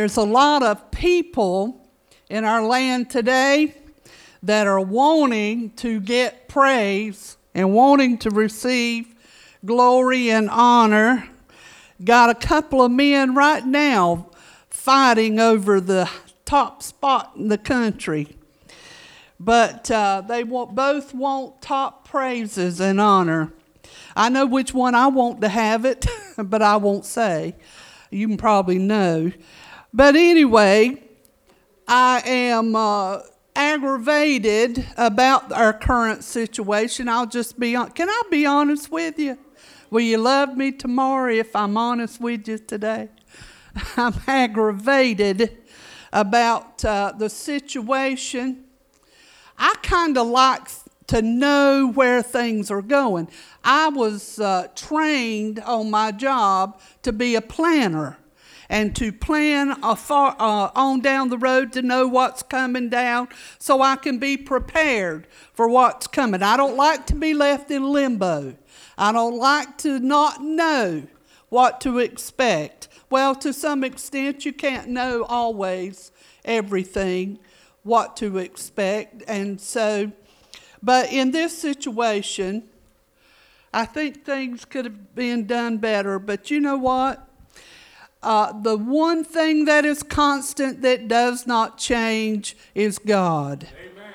There's a lot of people in our land today that are wanting to get praise and wanting to receive glory and honor. Got a couple of men right now fighting over the top spot in the country. But uh, they want, both want top praises and honor. I know which one I want to have it, but I won't say. You can probably know. But anyway, I am uh, aggravated about our current situation. I'll just be on. Can I be honest with you? Will you love me tomorrow if I'm honest with you today? I'm aggravated about uh, the situation. I kind of like to know where things are going. I was uh, trained on my job to be a planner and to plan far, uh, on down the road to know what's coming down so I can be prepared for what's coming. I don't like to be left in limbo. I don't like to not know what to expect. Well, to some extent, you can't know always everything, what to expect. And so, but in this situation, I think things could have been done better. But you know what? Uh, the one thing that is constant that does not change is God. Amen.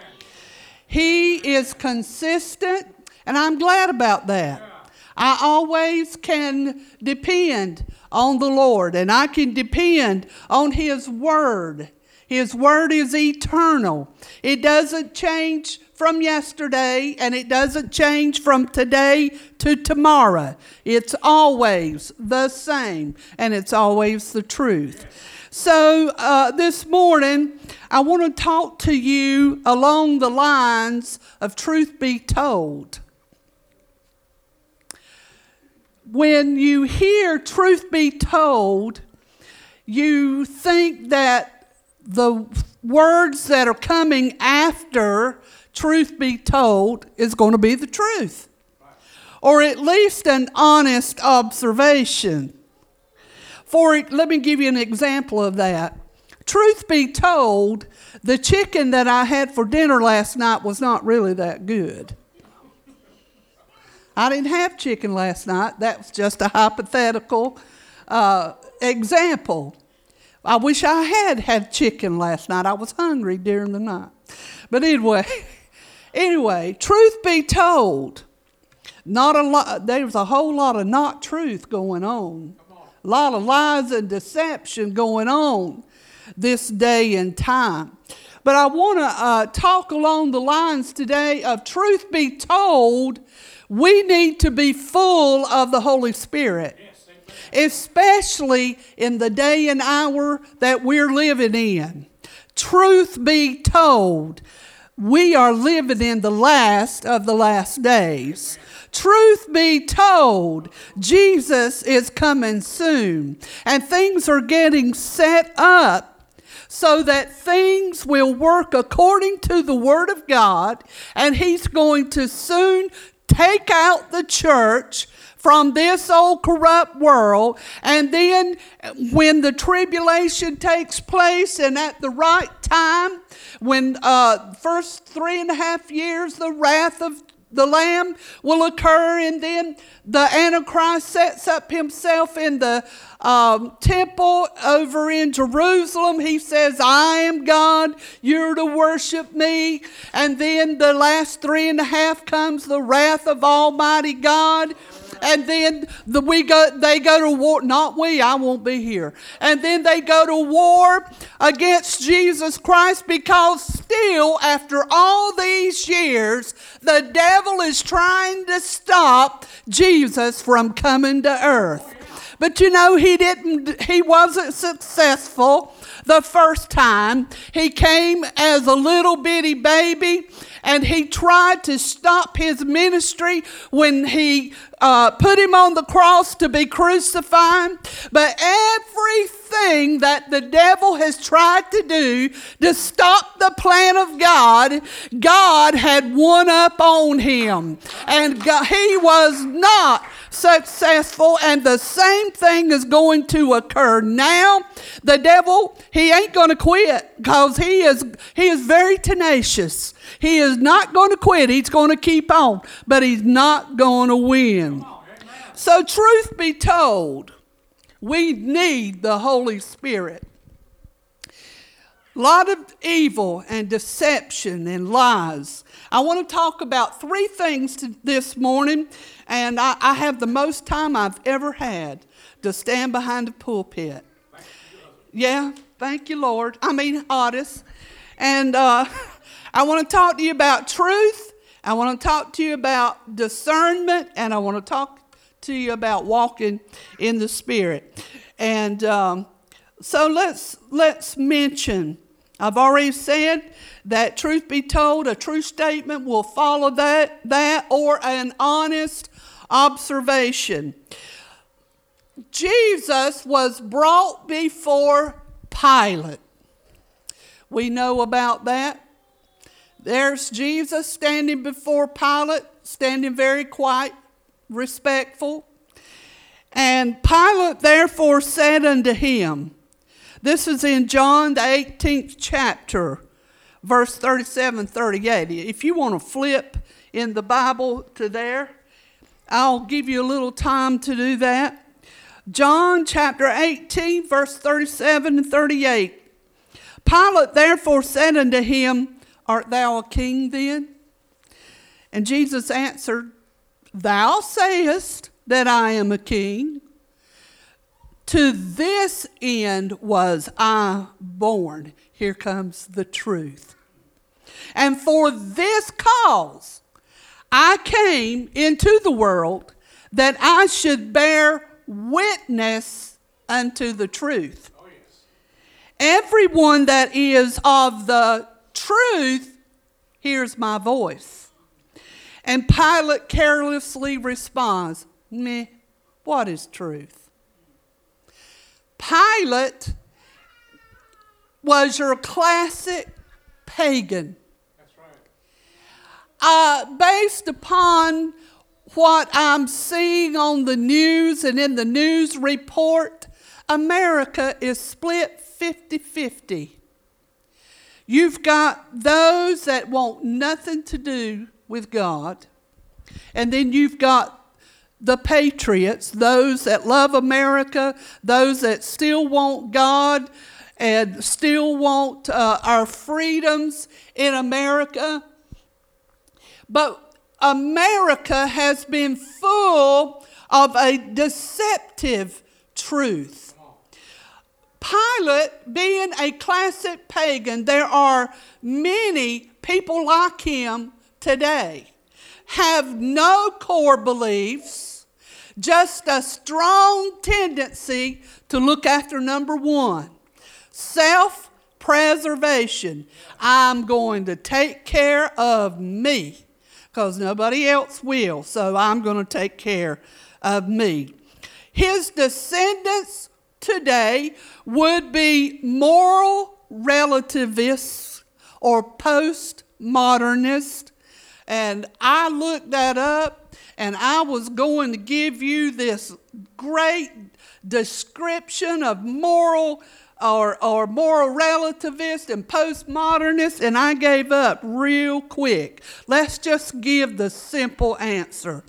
He is consistent, and I'm glad about that. Yeah. I always can depend on the Lord, and I can depend on His Word. His Word is eternal, it doesn't change from yesterday and it doesn't change from today to tomorrow. It's always the same and it's always the truth. So, uh, this morning, I want to talk to you along the lines of truth be told. When you hear truth be told, you think that the words that are coming after truth be told, is going to be the truth, or at least an honest observation. For let me give you an example of that. Truth be told, the chicken that I had for dinner last night was not really that good. I didn't have chicken last night. That was just a hypothetical uh, example. I wish I had had chicken last night. I was hungry during the night. But anyway, Anyway, truth be told, not a lot. There's a whole lot of not truth going on. A lot of lies and deception going on this day and time. But I want to uh, talk along the lines today of truth be told, we need to be full of the Holy Spirit. especially in the day and hour that we're living in. Truth be told, we are living in the last of the last days. Truth be told, Jesus is coming soon, and things are getting set up so that things will work according to the Word of God, and He's going to soon take out the church from this old corrupt world. And then when the tribulation takes place and at the right time, when uh, first three and a half years, the wrath of the Lamb will occur, and then the Antichrist sets up himself in the um, temple over in Jerusalem. He says, I am God, you're to worship me. And then the last three and a half comes the wrath of Almighty God and then the, we go, they go to war. Not we, I won't be here. And then they go to war against Jesus Christ because still, after all these years, the devil is trying to stop Jesus from coming to earth. But you know, he didn't, he wasn't successful the first time. He came as a little bitty baby and he tried to stop his ministry when he uh, put him on the cross to be crucified. But everything that the devil has tried to do to stop the plan of God, God had won up on him. And God, he was not successful, and the same thing is going to occur now. The devil, he ain't going to quit because he is he is very tenacious. He is not going to quit. He's going to keep on, but he's not going to win. So, truth be told, we need the Holy Spirit. A lot of evil and deception and lies. I want to talk about three things this morning, and I, I, have the most time I've ever had to stand behind a pulpit. Yeah, thank you, Lord. I mean, Otis. And uh, I want to talk to you about truth. I want to talk to you about discernment, and I want to talk to you about walking in the Spirit. And um, so let's let's mention. I've already said that truth be told, a true statement will follow that that or an honest observation. Jesus was brought before Pilate. We know about that. There's Jesus standing before Pilate, standing very quiet, respectful. And Pilate therefore said unto him, This is in John, the 18th chapter, verse 37 38. If you want to flip in the Bible to there, I'll give you a little time to do that. John chapter 18, verse 37 and 38. Pilate therefore said unto him, Art thou a king then? And Jesus answered, Thou sayest that I am a king. To this end was I born. Here comes the truth. And for this cause I came into the world that I should bear witness unto the truth. Oh, yes. Everyone that is of the truth hears my voice. And Pilate carelessly responds, Meh, what is truth? Pilate was your classic pagan. That's right. Uh, based upon what I'm seeing on the news and in the news report, America is split 50 50. You've got those that want nothing to do with God, and then you've got the patriots, those that love America, those that still want God and still want uh, our freedoms in America. But America has been full of a deceptive truth. Pilate, being a classic pagan, there are many people like him today, have no core beliefs, just a strong tendency to look after number one self preservation. I'm going to take care of me because nobody else will, so I'm going to take care of me. His descendants today would be moral relativists or postmodernists. And I looked that up and I was going to give you this great description of moral or, or moral relativist and postmodernist, and I gave up real quick. Let's just give the simple answer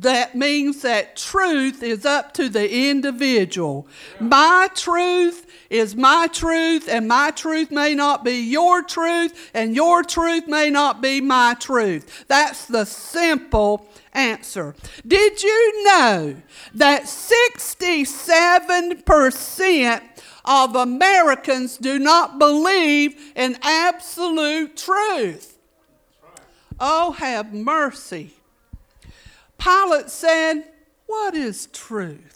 that means that truth is up to the individual. My truth is my truth, and my truth may not be your truth, and your truth may not be my truth. That's the simple answer. Did you know that 67% of Americans do not believe in absolute truth? Oh, have mercy. Pilate said, What is truth?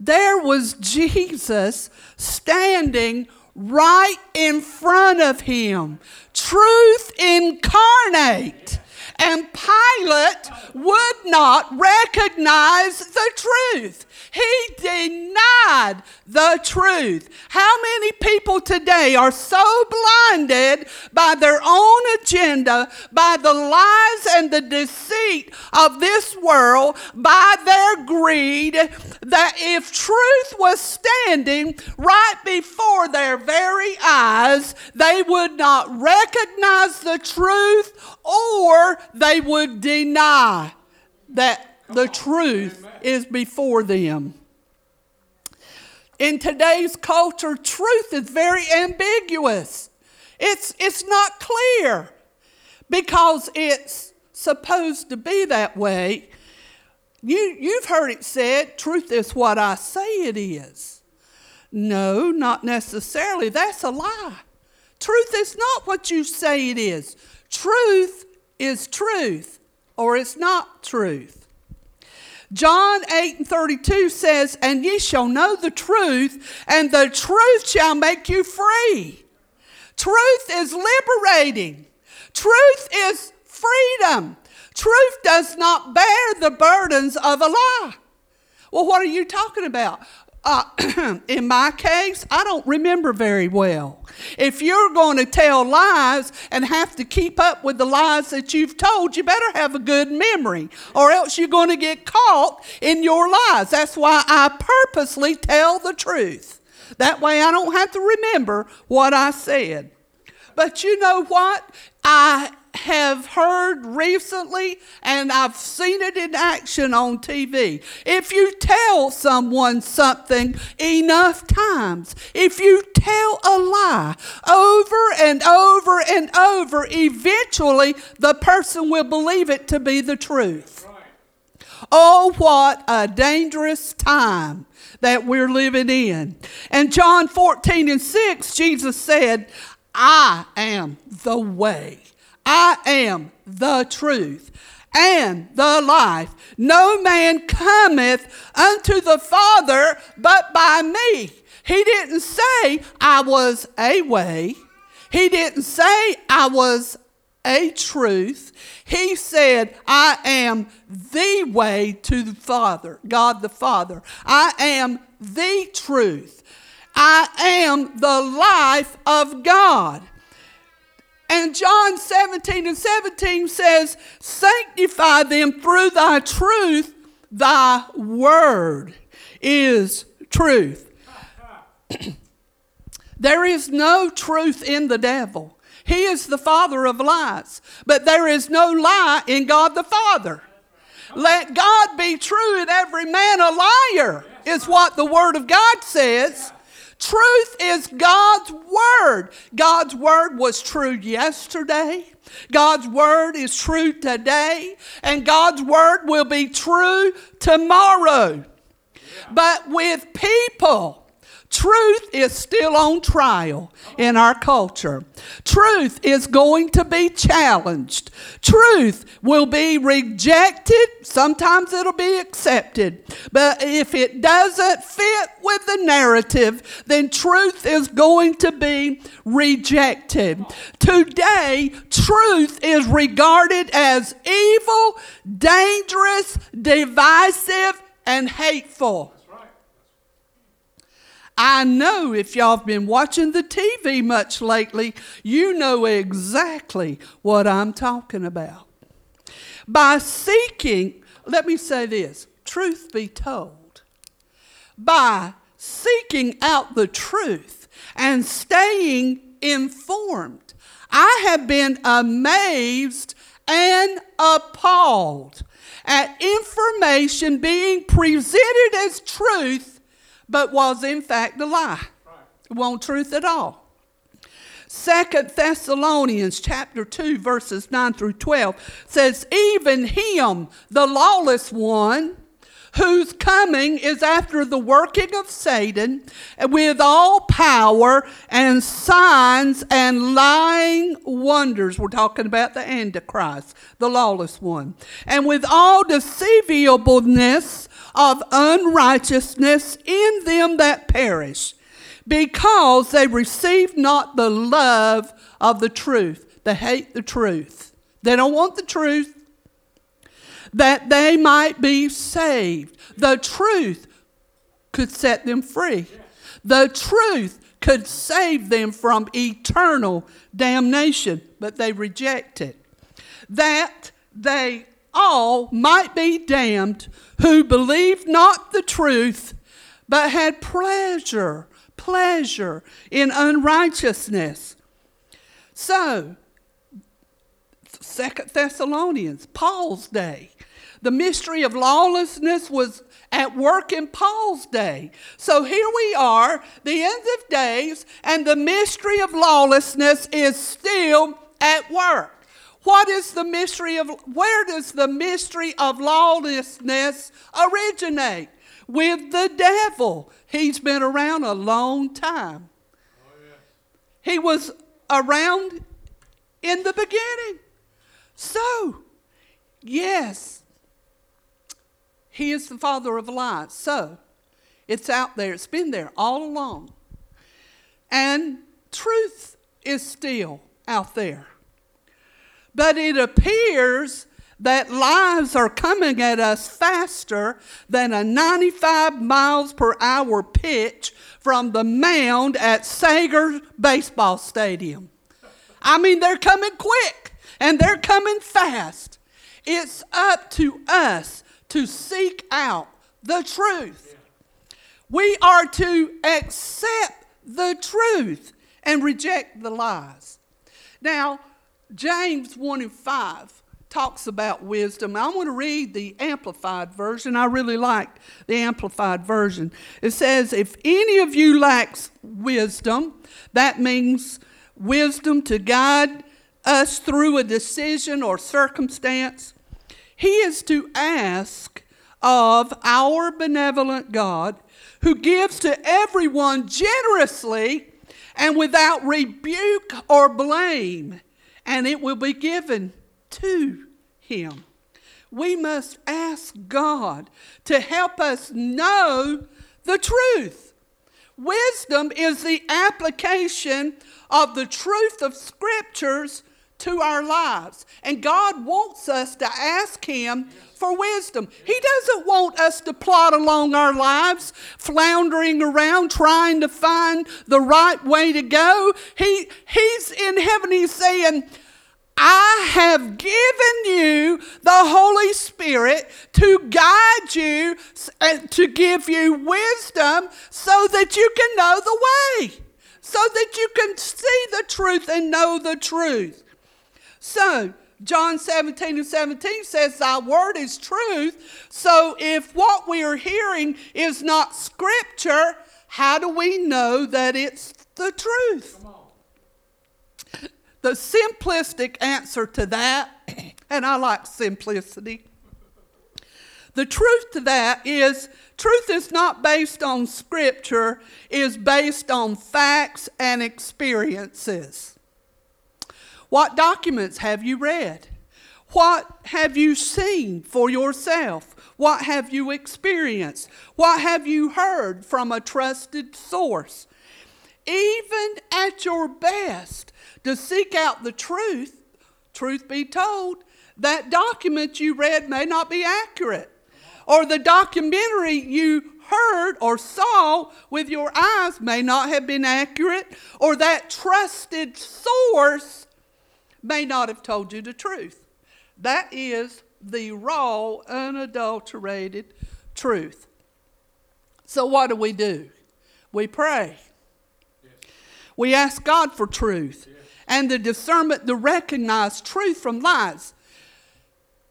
there was Jesus standing right in front of him, truth incarnate. And Pilate would not recognize the truth. He denied the truth. How many people today are so blinded by their own agenda, by the lies and the deceit of this world, by their greed, that if truth was standing right before their very eyes, they would not recognize the truth or they would deny that the truth is before them. In today's culture, truth is very ambiguous. It's, it's not clear because it's supposed to be that way. You, you've heard it said, truth is what I say it is. No, not necessarily. That's a lie. Truth is not what you say it is. Truth is truth, or it's not truth. John 8 and 32 says, And ye shall know the truth, and the truth shall make you free. Truth is liberating, truth is freedom. Truth does not bear the burdens of a lie. Well, what are you talking about? Uh, in my case, I don't remember very well. If you're going to tell lies and have to keep up with the lies that you've told, you better have a good memory, or else you're going to get caught in your lies. That's why I purposely tell the truth. That way I don't have to remember what I said. But you know what? I have heard recently, and I've seen it in action on TV. If you tell someone something enough times, if you tell a lie over and over and over, eventually the person will believe it to be the truth. Oh, what a dangerous time that we're living in. And John 14 and 6, Jesus said, I am the way I am the truth and the life. No man cometh unto the Father but by me. He didn't say I was a way. He didn't say I was a truth. He said, I am the way to the Father, God the Father. I am the truth. I am the life of God. And John 17 and 17 says, Sanctify them through thy truth, thy word is truth. there is no truth in the devil. He is the father of lies, but there is no lie in God the Father. Let God be true and every man a liar, is what the Word of God says. Truth is God's word. God's word was true yesterday. God's word is true today. And God's word will be true tomorrow. But with people, Truth is still on trial in our culture. Truth is going to be challenged. Truth will be rejected. Sometimes it'll be accepted. But if it doesn't fit with the narrative, then truth is going to be rejected. Today, truth is regarded as evil, dangerous, divisive, and hateful. I know if y'all have been watching the TV much lately, you know exactly what I'm talking about. By seeking, let me say this truth be told, by seeking out the truth and staying informed, I have been amazed and appalled at information being presented as truth but was in fact a lie. It wasn't truth at all. Second Thessalonians chapter 2 verses 9 through 12 says even him the lawless one whose coming is after the working of Satan with all power and signs and lying wonders. We're talking about the Antichrist, the lawless one. And with all deceivableness of unrighteousness in them that perish, because they receive not the love of the truth. They hate the truth. They don't want the truth that they might be saved. The truth could set them free. The truth could save them from eternal damnation, but they reject it. That they all might be damned who believed not the truth, but had pleasure, pleasure in unrighteousness. So, Second Thessalonians, Paul's day. The mystery of lawlessness was at work in Paul's day. So here we are, the end of days, and the mystery of lawlessness is still at work. What is the mystery of, where does the mystery of lawlessness originate? With the devil. He's been around a long time. He was around in the beginning. So, yes, he is the father of lies. So, it's out there, it's been there all along. And truth is still out there. But it appears that lies are coming at us faster than a 95 miles per hour pitch from the mound at Segra Baseball Stadium. I mean, they're coming quick and they're coming fast. It's up to us to seek out the truth. We are to accept the truth and reject the lies. Now, James 1 and 5 talks about wisdom. I want to read the Amplified Version. I really like the Amplified Version. It says, If any of you lacks wisdom, that means wisdom to guide us through a decision or circumstance, He is to ask of our benevolent God who gives to everyone generously and without rebuke or blame, and it will be given to Him. We must ask God to help us know the truth. Wisdom is the application of the truth of scriptures to our lives. And God wants us to ask Him for wisdom. He doesn't want us to plod along our lives, floundering around trying to find the right way to go. He, he's in heaven, He's saying, I have given you the Holy Spirit to guide you and to give you wisdom so that you can know the way, so that you can see the truth and know the truth. So, John 17 and 17 says, Thy word is truth. So, if what we are hearing is not scripture, how do we know that it's the truth? The simplistic answer to that, and I like simplicity, the truth to that is truth is not based on scripture, is based on facts and experiences. What documents have you read? What have you seen for yourself? What have you experienced? What have you heard from a trusted source? Even at your best to seek out the truth, truth be told, that document you read may not be accurate. Or the documentary you heard or saw with your eyes may not have been accurate. Or that trusted source may not have told you the truth. That is the raw, unadulterated truth. So, what do we do? We pray. We ask God for truth and the discernment to recognize truth from lies.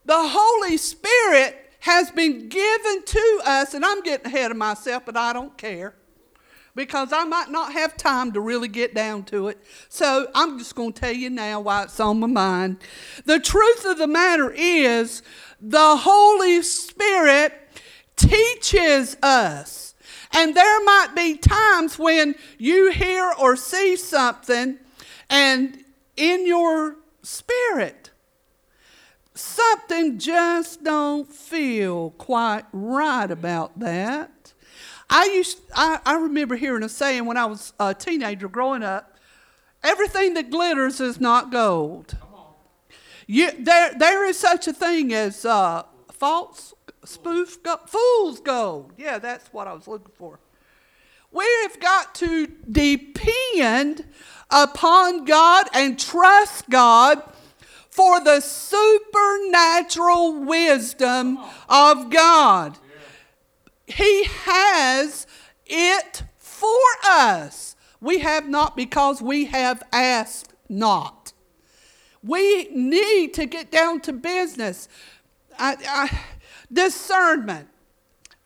The Holy Spirit has been given to us, and I'm getting ahead of myself, but I don't care because I might not have time to really get down to it. So I'm just going to tell you now why it's on my mind. The truth of the matter is, the Holy Spirit teaches us. And there might be times when you hear or see something and in your spirit something just don't feel quite right about that. I used I, I remember hearing a saying when I was a teenager growing up, everything that glitters is not gold. You, there, there is such a thing as uh, false spoof gold, fool's gold. Yeah, that's what I was looking for. We've got to depend upon God and trust God for the supernatural wisdom of God. He has it for us. We have not because we have asked not. We need to get down to business. I, I, discernment,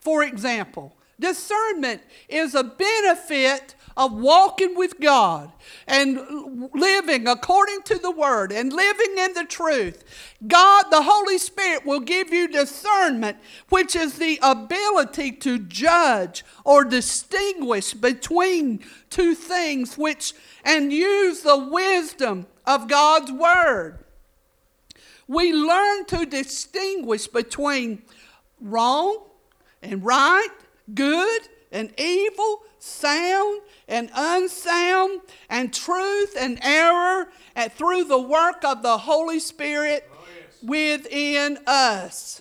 for example. Discernment is a benefit of walking with God and living according to the Word and living in the truth. God, the Holy Spirit, will give you discernment, which is the ability to judge or distinguish between two things, which and use the wisdom of God's Word. We learn to distinguish between wrong and right, good and evil, sound and unsound, and truth and error, and through the work of the Holy Spirit oh, yes. within us.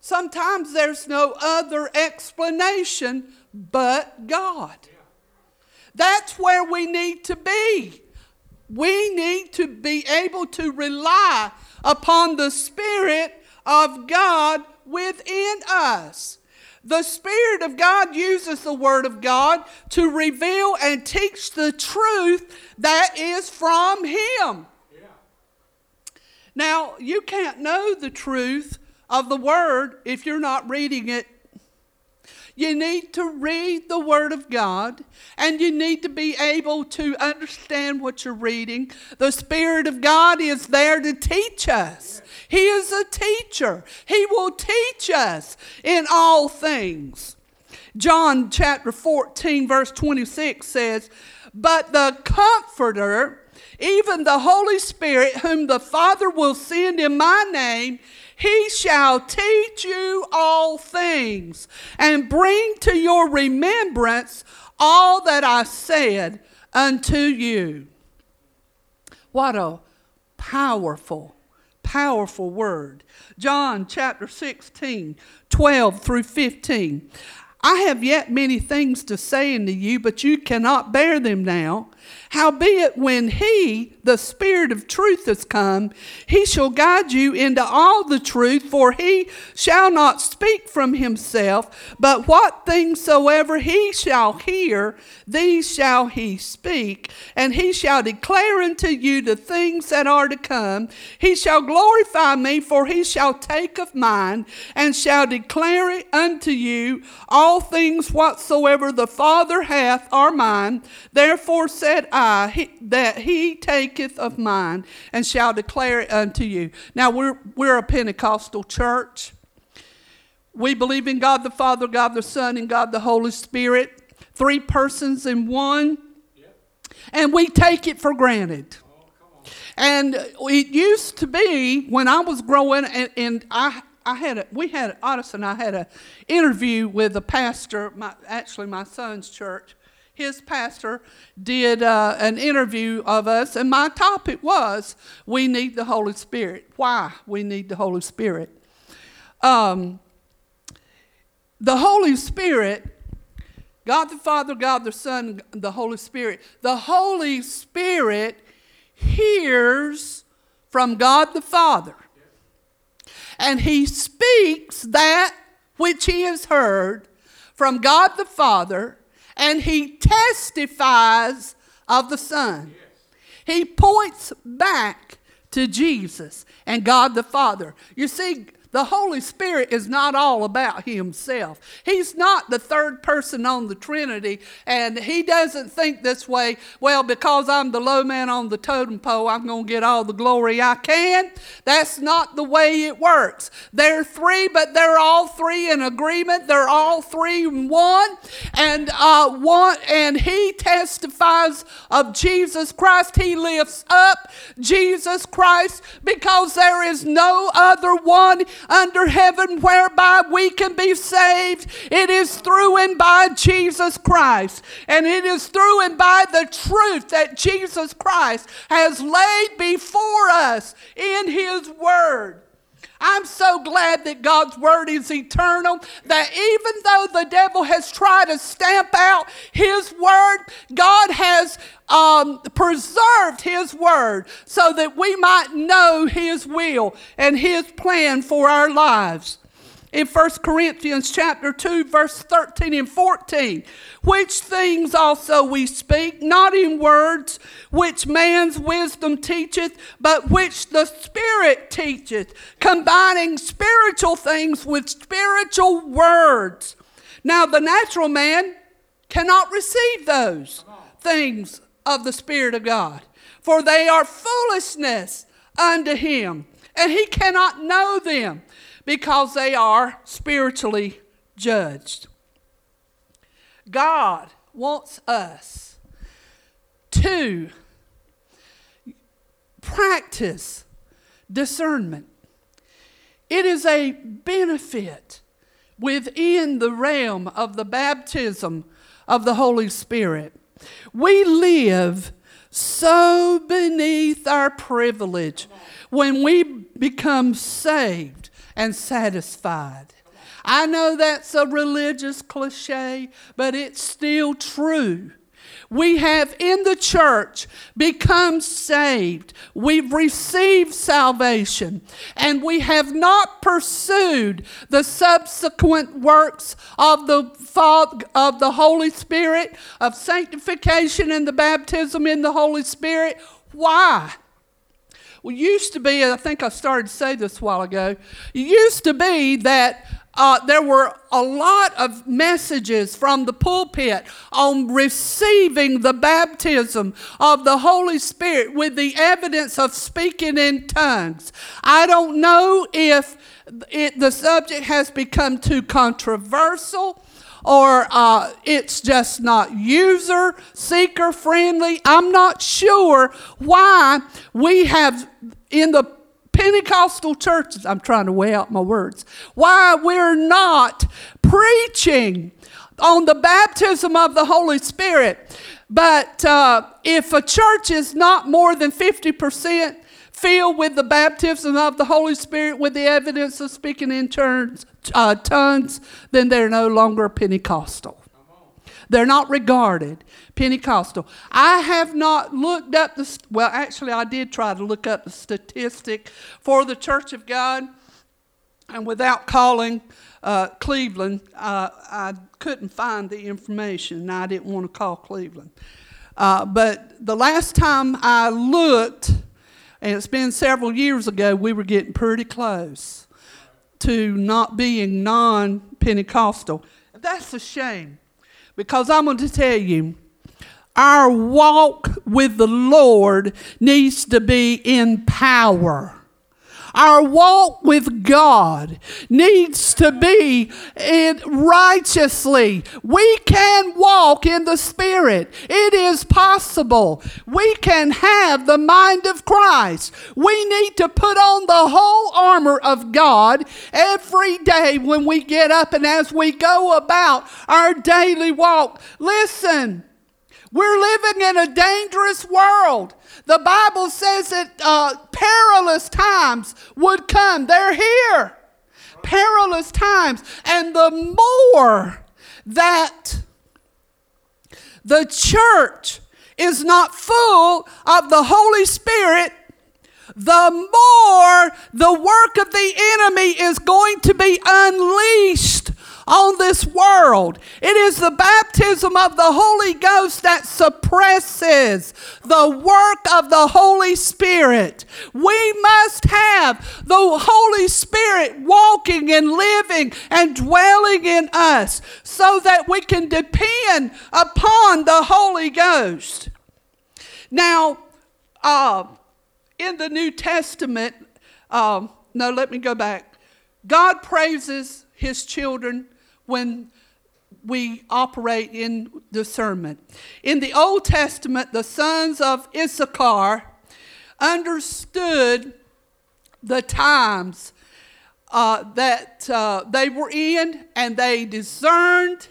Sometimes there's no other explanation but God. Yeah. That's where we need to be. We need to be able to rely upon the Spirit of God within us. The Spirit of God uses the Word of God to reveal and teach the truth that is from Him. Yeah. Now, you can't know the truth of the Word if you're not reading it you need to read the Word of God and you need to be able to understand what you're reading. The Spirit of God is there to teach us. He is a teacher, He will teach us in all things. John chapter 14, verse 26 says, But the Comforter, even the Holy Spirit, whom the Father will send in my name, he shall teach you all things and bring to your remembrance all that I said unto you. What a powerful, powerful word. John chapter 16, 12 through 15. I have yet many things to say unto you, but you cannot bear them now. Howbeit, when he, the Spirit of truth, has come, he shall guide you into all the truth, for he shall not speak from himself, but what things soever he shall hear, these shall he speak, and he shall declare unto you the things that are to come. He shall glorify me, for he shall take of mine, and shall declare it unto you. All things whatsoever the Father hath are mine. Therefore said I that he of mine and shall declare it unto you. Now we're we're a Pentecostal church. We believe in God the Father, God the Son, and God the Holy Spirit, three persons in one. And we take it for granted. and it used to be when I was growing, and, and I I had a, we had Otis and I had an interview with a pastor, my, actually my son's church, his pastor did uh, an interview of us, and my topic was we need the Holy Spirit. Why we need the Holy Spirit? Um, the Holy Spirit, God the Father, God the Son, the Holy Spirit. The Holy Spirit hears from God the Father, and He speaks that which He has heard from God the Father and he testifies of the Son. He points back to Jesus and God the Father. You see, The Holy Spirit is not all about Himself. He's not the third person on the Trinity, and He doesn't think this way, well, because I'm the low man on the totem pole, I'm going to get all the glory I can. That's not the way it works. They're three, but they're all three in agreement. They're all three in one. And, uh, one, and He testifies of Jesus Christ. He lifts up Jesus Christ because there is no other one under heaven whereby we can be saved. It is through and by Jesus Christ. And it is through and by the truth that Jesus Christ has laid before us in His Word. I'm so glad that God's word is eternal, that even though the devil has tried to stamp out his word, God has um, preserved his word so that we might know his will and his plan for our lives in 1 Corinthians chapter 2 verse 13 and 14 which things also we speak not in words which man's wisdom teacheth but which the spirit teacheth combining spiritual things with spiritual words. Now the natural man cannot receive those things of the spirit of God for they are foolishness unto him and he cannot know them because they are spiritually judged. God wants us to practice discernment. It is a benefit within the realm of the baptism of the Holy Spirit. We live so beneath our privilege when we become saved and satisfied. I know that's a religious cliche, but it's still true. We have in the church become saved. We've received salvation, and we have not pursued the subsequent works of the of the Holy Spirit, of sanctification and the baptism in the Holy Spirit. Why? Used to be, I think I started to say this a while ago, used to be that uh, there were a lot of messages from the pulpit on receiving the baptism of the Holy Spirit with the evidence of speaking in tongues. I don't know if it, the subject has become too controversial or uh, it's just not user seeker friendly. I'm not sure why we have in the Pentecostal churches, I'm trying to weigh out my words, why we're not preaching on the baptism of the Holy Spirit. But uh, if a church is not more than 50% filled with the baptism of the Holy Spirit with the evidence of speaking in turns, uh, tongues, then they're no longer Pentecostal. They're not regarded Pentecostal. I have not looked up the, well, actually, I did try to look up the statistic for the Church of God, and without calling uh, Cleveland, uh, I couldn't find the information, and I didn't want to call Cleveland. Uh, but the last time I looked, and it's been several years ago, we were getting pretty close to not being non Pentecostal. That's a shame because I'm going to tell you, our walk with the Lord needs to be in power. Our walk with God needs to be in righteously. We can walk in the Spirit. It is possible. We can have the mind of Christ. We need to put on the whole armor of God every day when we get up and as we go about our daily walk. Listen, we're living in a dangerous world. The Bible says that uh, perilous times would come. They're here. Perilous times. And the more that the church is not full of the Holy Spirit, the more the work of the enemy is going to be unleashed on this world. It is the baptism of the Holy Ghost that suppresses the work of the Holy Spirit. We must have the Holy Spirit walking and living and dwelling in us so that we can depend upon the Holy Ghost. Now, uh, in the New Testament, um, no, let me go back. God praises his children when we operate in discernment. In the Old Testament, the sons of Issachar understood the times uh, that uh, they were in and they discerned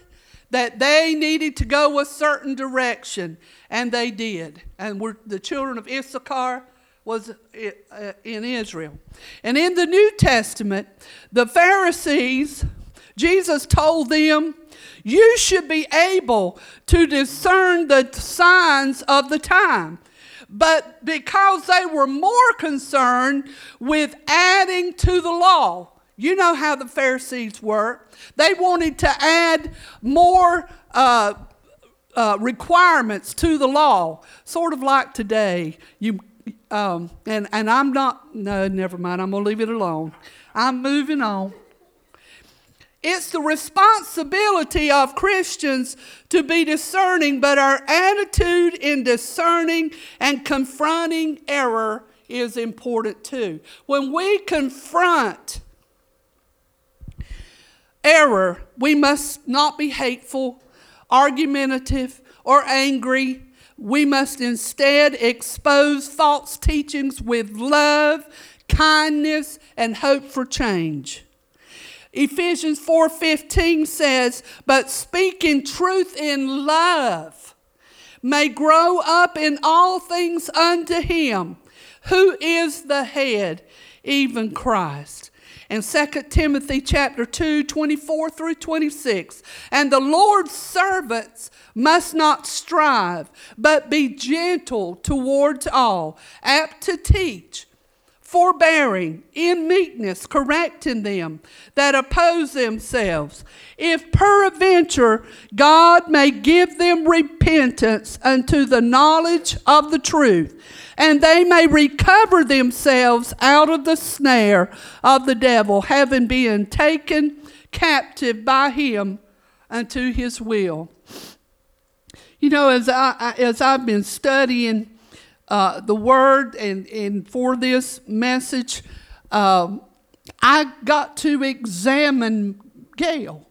that they needed to go a certain direction, and they did. And the children of Issachar was uh, in Israel. And in the New Testament, the Pharisees, Jesus told them, you should be able to discern the signs of the time. But because they were more concerned with adding to the law, you know how the Pharisees were. They wanted to add more uh, uh, requirements to the law, sort of like today. You um, and and I'm not. No, never mind. I'm gonna leave it alone. I'm moving on. It's the responsibility of Christians to be discerning, but our attitude in discerning and confronting error is important too. When we confront error, we must not be hateful, argumentative, or angry. We must instead expose false teachings with love, kindness, and hope for change. Ephesians 4:15 says, "But speaking truth in love may grow up in all things unto him who is the head, even Christ." And 2 Timothy chapter 2, 24 through 26. And the Lord's servants must not strive, but be gentle towards all, apt to teach forbearing, in meekness, correcting them that oppose themselves, if peradventure God may give them repentance unto the knowledge of the truth, and they may recover themselves out of the snare of the devil, having been taken captive by him unto his will. You know, as I as I've been studying uh, the word and, and for this message, uh, I got to examine Gail.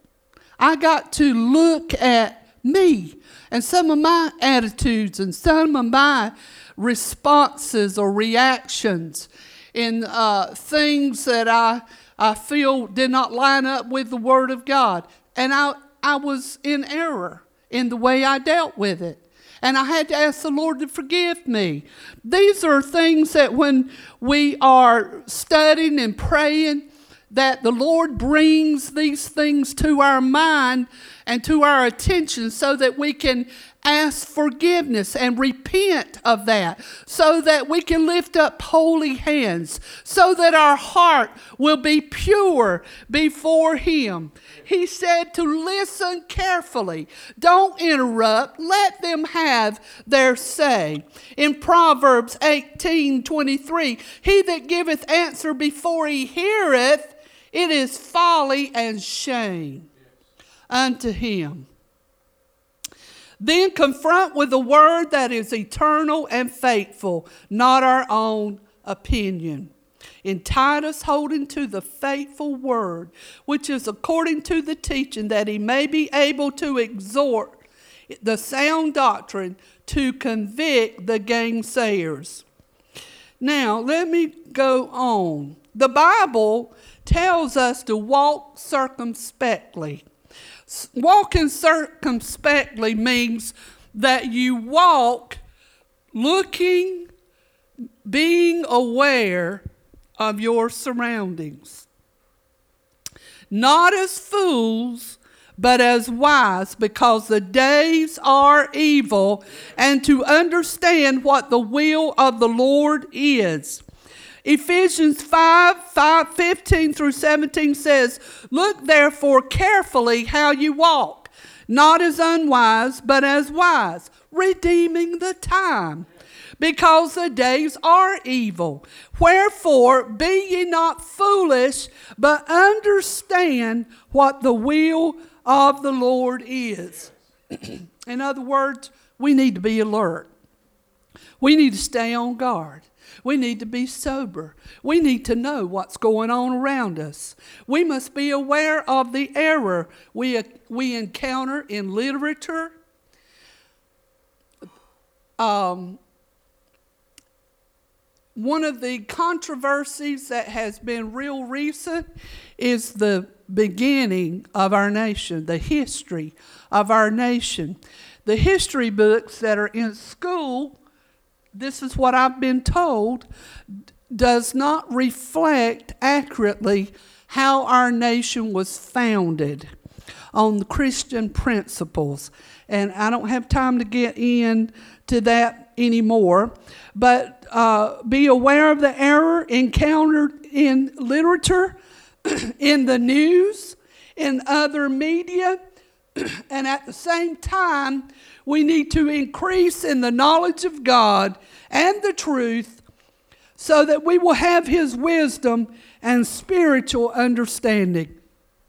I got to look at me and some of my attitudes and some of my responses or reactions in uh, things that I, I feel did not line up with the Word of God. And I, I was in error in the way I dealt with it and I had to ask the Lord to forgive me. These are things that when we are studying and praying, that the Lord brings these things to our mind and to our attention so that we can ask forgiveness and repent of that so that we can lift up holy hands, so that our heart will be pure before Him. He said to listen carefully, don't interrupt, let them have their say. In Proverbs 18 23, he that giveth answer before he heareth, it is folly and shame unto him. Then confront with a word that is eternal and faithful, not our own opinion. In Titus, holding to the faithful word, which is according to the teaching, that he may be able to exhort the sound doctrine to convict the gainsayers. Now, let me go on. The Bible tells us to walk circumspectly. Walking circumspectly means that you walk looking, being aware of your surroundings. Not as fools, but as wise, because the days are evil, and to understand what the will of the Lord is. Ephesians 5, 5 15 through 17 says, Look therefore carefully how you walk, not as unwise, but as wise, redeeming the time because the days are evil. Wherefore, be ye not foolish, but understand what the will of the Lord is. In other words, we need to be alert. We need to stay on guard. We need to be sober. We need to know what's going on around us. We must be aware of the error we, we encounter in literature, um, one of the controversies that has been real recent is the beginning of our nation, the history of our nation. The history books that are in school, this is what I've been told, does not reflect accurately how our nation was founded on the Christian principles. And I don't have time to get into that anymore, but uh, be aware of the error encountered in literature, in the news, in other media, and at the same time, we need to increase in the knowledge of God and the truth so that we will have His wisdom and spiritual understanding.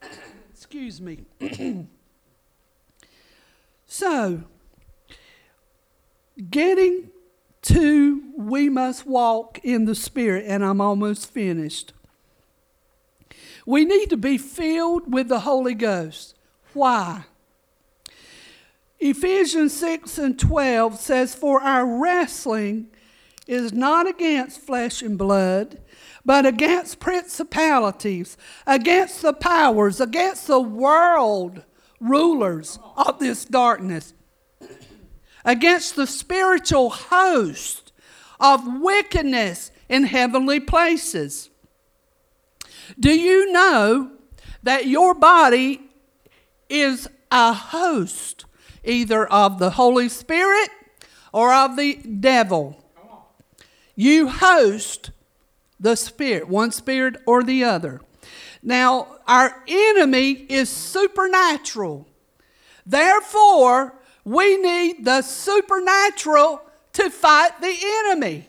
Excuse me. so, getting to we must walk in the Spirit, and I'm almost finished. We need to be filled with the Holy Ghost. Why? Ephesians 6 and 12 says, For our wrestling is not against flesh and blood, but against principalities, against the powers, against the world rulers of this darkness, against the spiritual host of wickedness in heavenly places. Do you know that your body is a host either of the Holy Spirit or of the devil? You host the spirit, one spirit or the other. Now, our enemy is supernatural. Therefore, we need the supernatural to fight the enemy.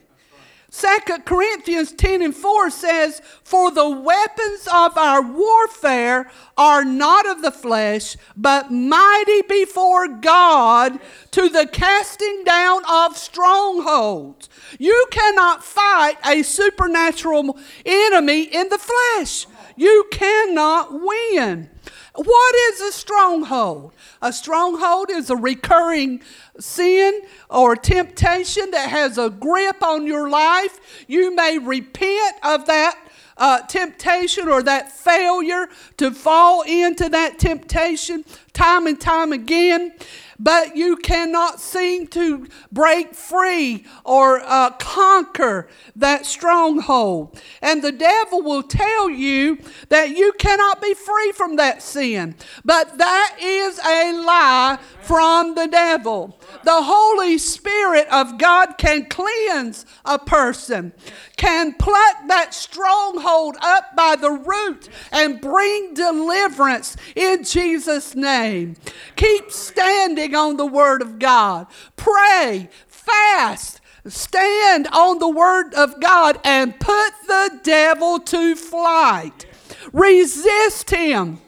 Second Corinthians 10 and 4 says, For the weapons of our warfare are not of the flesh, but mighty before God to the casting down of strongholds. You cannot fight a supernatural enemy in the flesh. You cannot win. What is a stronghold? A stronghold is a recurring sin or temptation that has a grip on your life. You may repent of that uh, temptation or that failure to fall into that temptation time and time again but you cannot seem to break free or uh, conquer that stronghold. And the devil will tell you that you cannot be free from that sin. But that is a lie from the devil. The Holy Spirit of God can cleanse a person, can pluck that stronghold up by the root and bring deliverance in Jesus' name. Keep standing on the Word of God. Pray, fast, stand on the Word of God and put the devil to flight. Resist him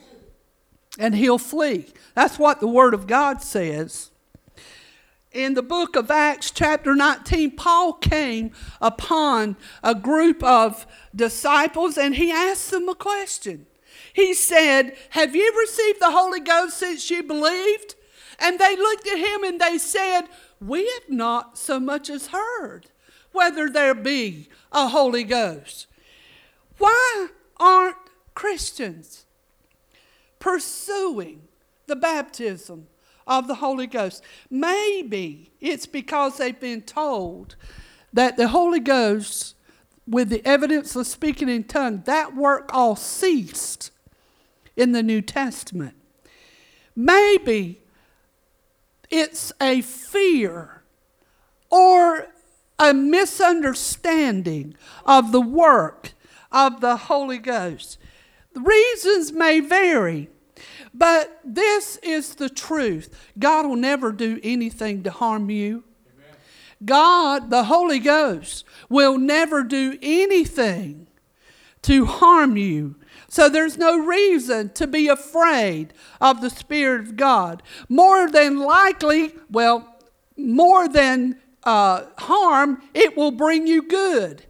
and he'll flee. That's what the Word of God says. In the book of Acts, chapter 19, Paul came upon a group of disciples and he asked them a question. He said, Have you received the Holy Ghost since you believed? And they looked at him and they said, We have not so much as heard whether there be a Holy Ghost. Why aren't Christians pursuing the baptism of the Holy Ghost? Maybe it's because they've been told that the Holy Ghost, with the evidence of speaking in tongues, that work all ceased in the New Testament. Maybe it's a fear or a misunderstanding of the work of the Holy Ghost. The reasons may vary, but this is the truth. God will never do anything to harm you. God, the Holy Ghost, will never do anything to harm you. So there's no reason to be afraid of the Spirit of God. More than likely, well, more than uh, harm, it will bring you good.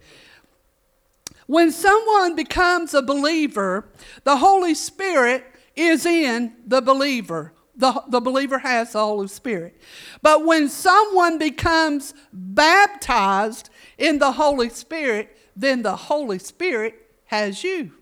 When someone becomes a believer, the Holy Spirit is in the believer. The, the believer has the Holy Spirit. But when someone becomes baptized in the Holy Spirit, then the Holy Spirit has you.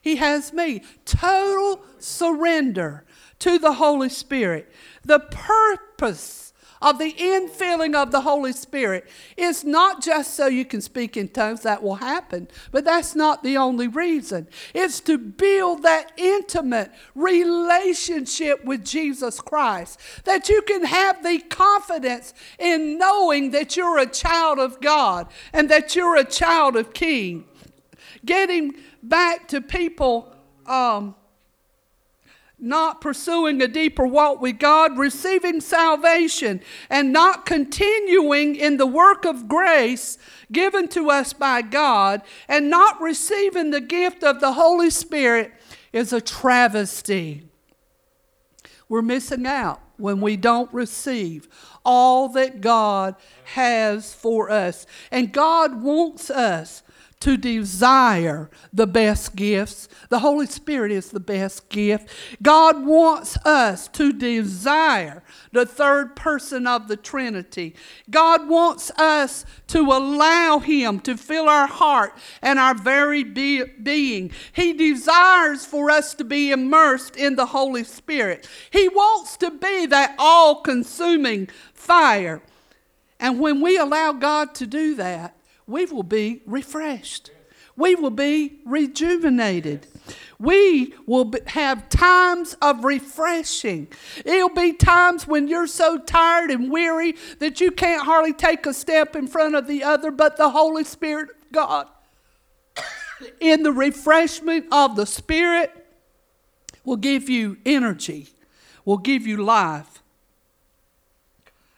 He has me. Total surrender to the Holy Spirit. The purpose of the infilling of the Holy Spirit is not just so you can speak in tongues, that will happen, but that's not the only reason. It's to build that intimate relationship with Jesus Christ, that you can have the confidence in knowing that you're a child of God and that you're a child of King. Getting back to people. Um, not pursuing a deeper walk with God, receiving salvation, and not continuing in the work of grace given to us by God, and not receiving the gift of the Holy Spirit is a travesty. We're missing out when we don't receive all that God has for us. And God wants us to desire the best gifts. The Holy Spirit is the best gift. God wants us to desire the third person of the Trinity. God wants us to allow Him to fill our heart and our very be- being. He desires for us to be immersed in the Holy Spirit. He wants to be that all consuming fire. And when we allow God to do that, we will be refreshed. We will be rejuvenated. We will have times of refreshing. It'll be times when you're so tired and weary that you can't hardly take a step in front of the other, but the Holy Spirit of God, in the refreshment of the Spirit, will give you energy, will give you life.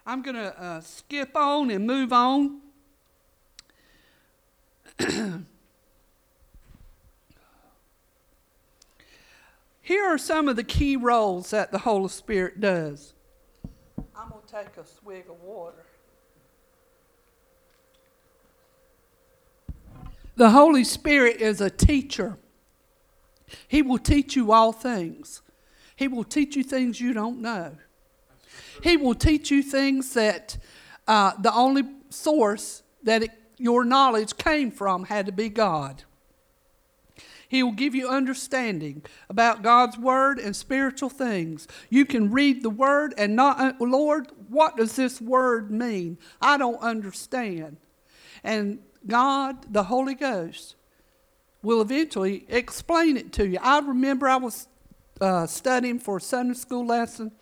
I'm going to uh, skip on and move on. Here are some of the key roles that the Holy Spirit does. I'm going to take a swig of water. The Holy Spirit is a teacher. He will teach you all things. He will teach you things you don't know. He will teach you things that uh, the only source that it your knowledge came from had to be God. He will give you understanding about God's word and spiritual things. You can read the word and not, uh, Lord, what does this word mean? I don't understand. And God, the Holy Ghost, will eventually explain it to you. I remember I was uh, studying for a Sunday school lesson.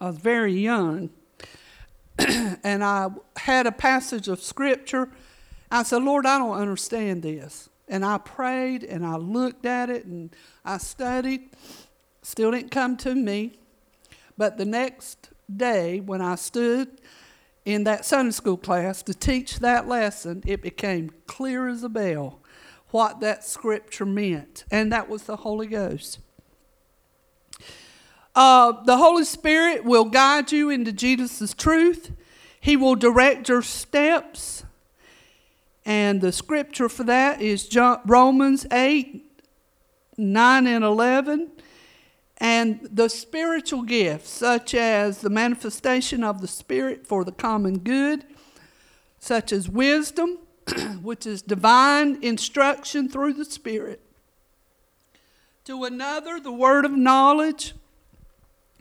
I was very young. and I had a passage of scripture. I said, Lord, I don't understand this. And I prayed and I looked at it and I studied. Still didn't come to me. But the next day, when I stood in that Sunday school class to teach that lesson, it became clear as a bell what that scripture meant. And that was the Holy Ghost. Uh, the Holy Spirit will guide you into Jesus' truth. He will direct your steps. And the scripture for that is Romans 8, 9, and 11. And the spiritual gifts, such as the manifestation of the Spirit for the common good, such as wisdom, which is divine instruction through the Spirit. To another, the word of knowledge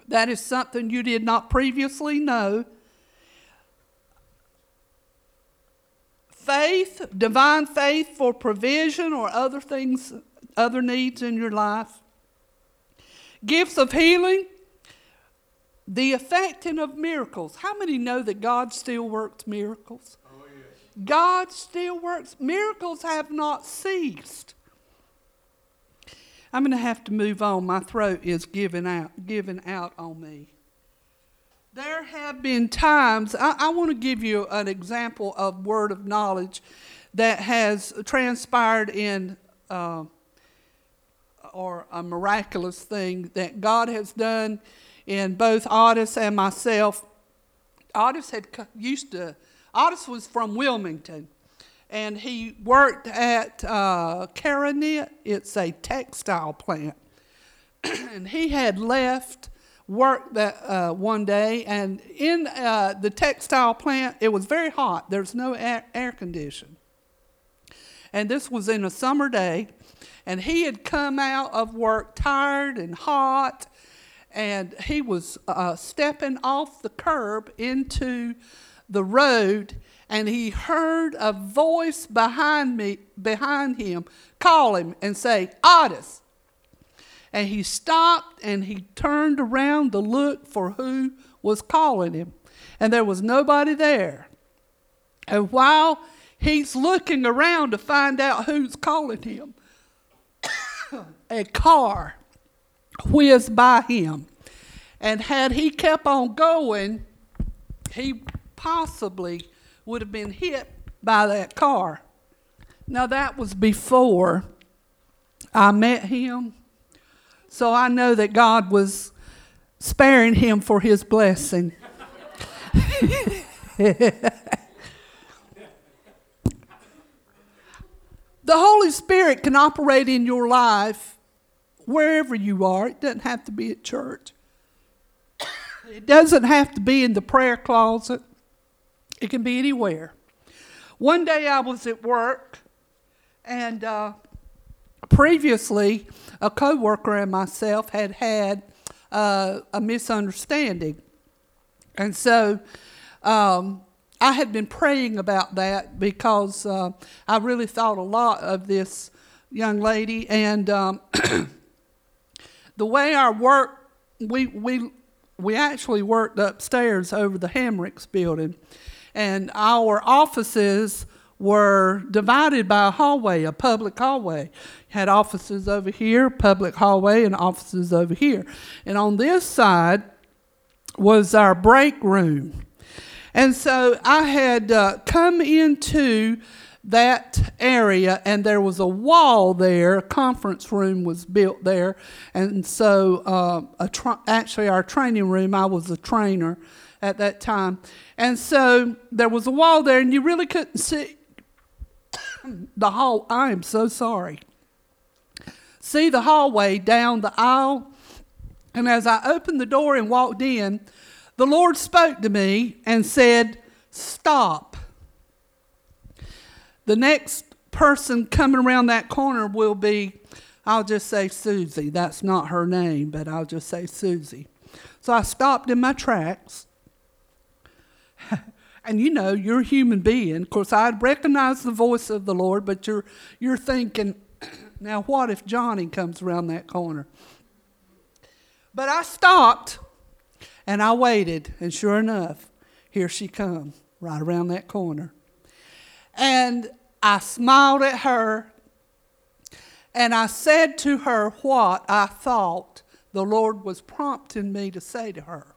that is something you did not previously know. Faith, divine faith for provision or other things, other needs in your life. Gifts of healing, the effecting of miracles. How many know that God still works miracles? Oh, yes. God still works. Miracles have not ceased. I'm going to have to move on. My throat is giving out, giving out on me. There have been times, I, I want to give you an example of word of knowledge that has transpired in, uh, or a miraculous thing that God has done in both Otis and myself. Otis had used to, Otis was from Wilmington, and he worked at uh. It's a textile plant. and he had left work that uh, one day, and in uh, the textile plant, it was very hot. There's no air, air condition. And this was in a summer day, and he had come out of work tired and hot, and he was uh, stepping off the curb into the road, and he heard a voice behind me, behind him, call him and say, "Otis." And he stopped and he turned around to look for who was calling him. And there was nobody there. And while he's looking around to find out who's calling him, a car whizzed by him. And had he kept on going, he possibly would have been hit by that car. Now, that was before I met him so I know that God was sparing him for his blessing. the Holy Spirit can operate in your life wherever you are. It doesn't have to be at church. It doesn't have to be in the prayer closet. It can be anywhere. One day I was at work, and uh, previously, a coworker and myself had had uh, a misunderstanding, and so um, I had been praying about that because uh, I really thought a lot of this young lady, and um, the way our work, we we we actually worked upstairs over the Hamricks building, and our offices were divided by a hallway, a public hallway. Had offices over here, public hallway, and offices over here. And on this side was our break room. And so I had uh, come into that area, and there was a wall there. A conference room was built there, and so uh, tra- actually our training room. I was a trainer at that time, and so there was a wall there, and you really couldn't see the hall. I am so sorry. See the hallway down the aisle? And as I opened the door and walked in, the Lord spoke to me and said, Stop. The next person coming around that corner will be, I'll just say Susie. That's not her name, but I'll just say Susie. So I stopped in my tracks and you know you're a human being. Of course, I'd recognize the voice of the Lord, but you're you're thinking, now what if Johnny comes around that corner? But I stopped and I waited, and sure enough, here she come right around that corner. And I smiled at her and I said to her what I thought the Lord was prompting me to say to her.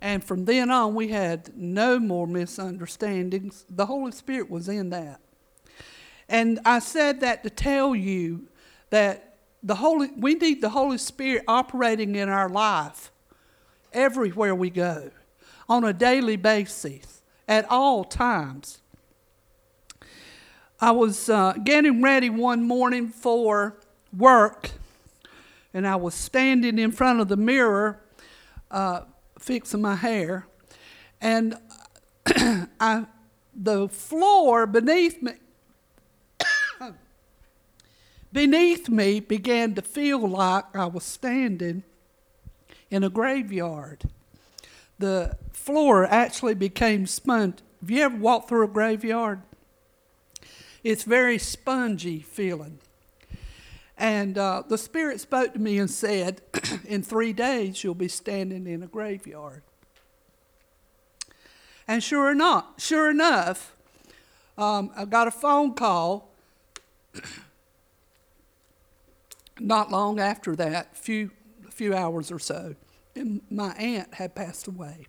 And from then on, we had no more misunderstandings. The Holy Spirit was in that. And I said that to tell you that the Holy, we need the Holy Spirit operating in our life everywhere we go, on a daily basis, at all times. I was uh, getting ready one morning for work, and I was standing in front of the mirror. Uh, fixing my hair, and I, the floor beneath me, beneath me began to feel like I was standing in a graveyard. The floor actually became sponge. Have you ever walked through a graveyard? It's very spongy feeling. And uh, the Spirit spoke to me and said, in three days you'll be standing in a graveyard. And sure enough, sure enough, um, I got a phone call not long after that, few few hours or so, and my aunt had passed away.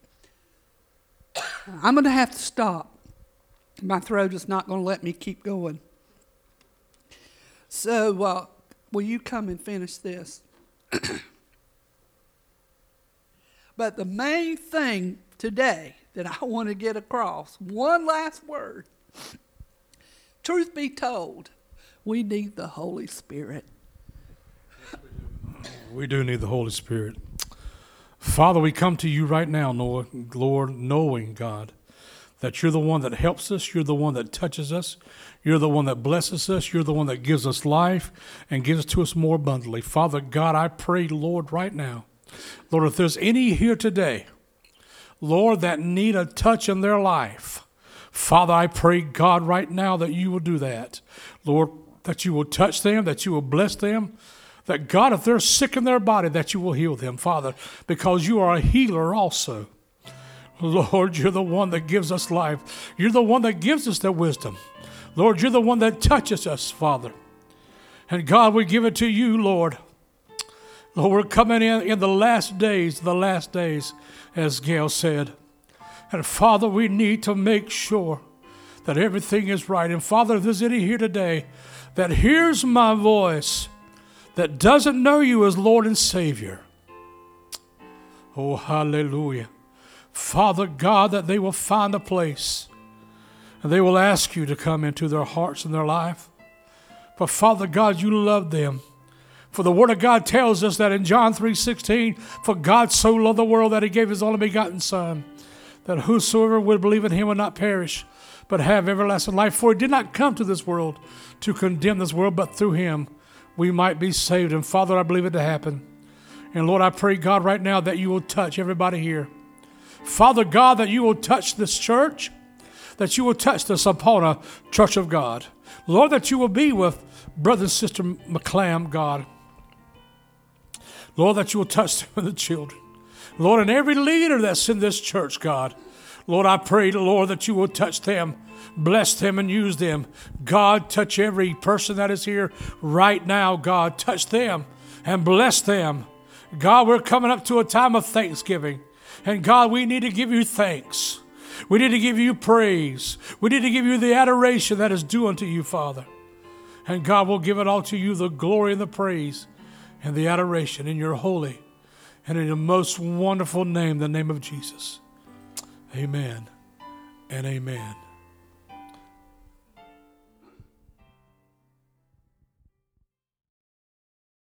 I'm going to have to stop. My throat is not going to let me keep going. So, uh, will you come and finish this? But the main thing today that I want to get across, one last word. Truth be told, we need the Holy Spirit. We do need the Holy Spirit. Father, we come to you right now, Lord, knowing, God, that you're the one that helps us, you're the one that touches us, you're the one that blesses us, you're the one that gives us life and gives it to us more abundantly. Father God, I pray, Lord, right now, Lord, if there's any here today, Lord, that need a touch in their life, Father, I pray, God, right now that you will do that. Lord, that you will touch them, that you will bless them, that God, if they're sick in their body, that you will heal them, Father, because you are a healer also. Lord, you're the one that gives us life. You're the one that gives us the wisdom. Lord, you're the one that touches us, Father. And God, we give it to you, Lord. Lord, we're coming in in the last days, the last days, as Gail said. And Father, we need to make sure that everything is right. And Father, if there's any here today that hears my voice, that doesn't know you as Lord and Savior. Oh, hallelujah. Father God, that they will find a place and they will ask you to come into their hearts and their life. But Father God, you love them. For the Word of God tells us that in John 3:16, for God so loved the world that he gave his only begotten Son, that whosoever would believe in him would not perish, but have everlasting life. For he did not come to this world to condemn this world, but through him we might be saved. And Father, I believe it to happen. And Lord, I pray, God, right now that you will touch everybody here. Father God, that you will touch this church, that you will touch this upon a church of God. Lord, that you will be with brother and sister McClam, God. Lord, that you will touch them and the children. Lord, and every leader that's in this church, God. Lord, I pray, Lord, that you will touch them Bless them and use them. God, touch every person that is here right now, God. Touch them and bless them. God, we're coming up to a time of thanksgiving. And God, we need to give you thanks. We need to give you praise. We need to give you the adoration that is due unto you, Father. And God will give it all to you the glory and the praise and the adoration in your holy and in the most wonderful name, the name of Jesus. Amen and amen.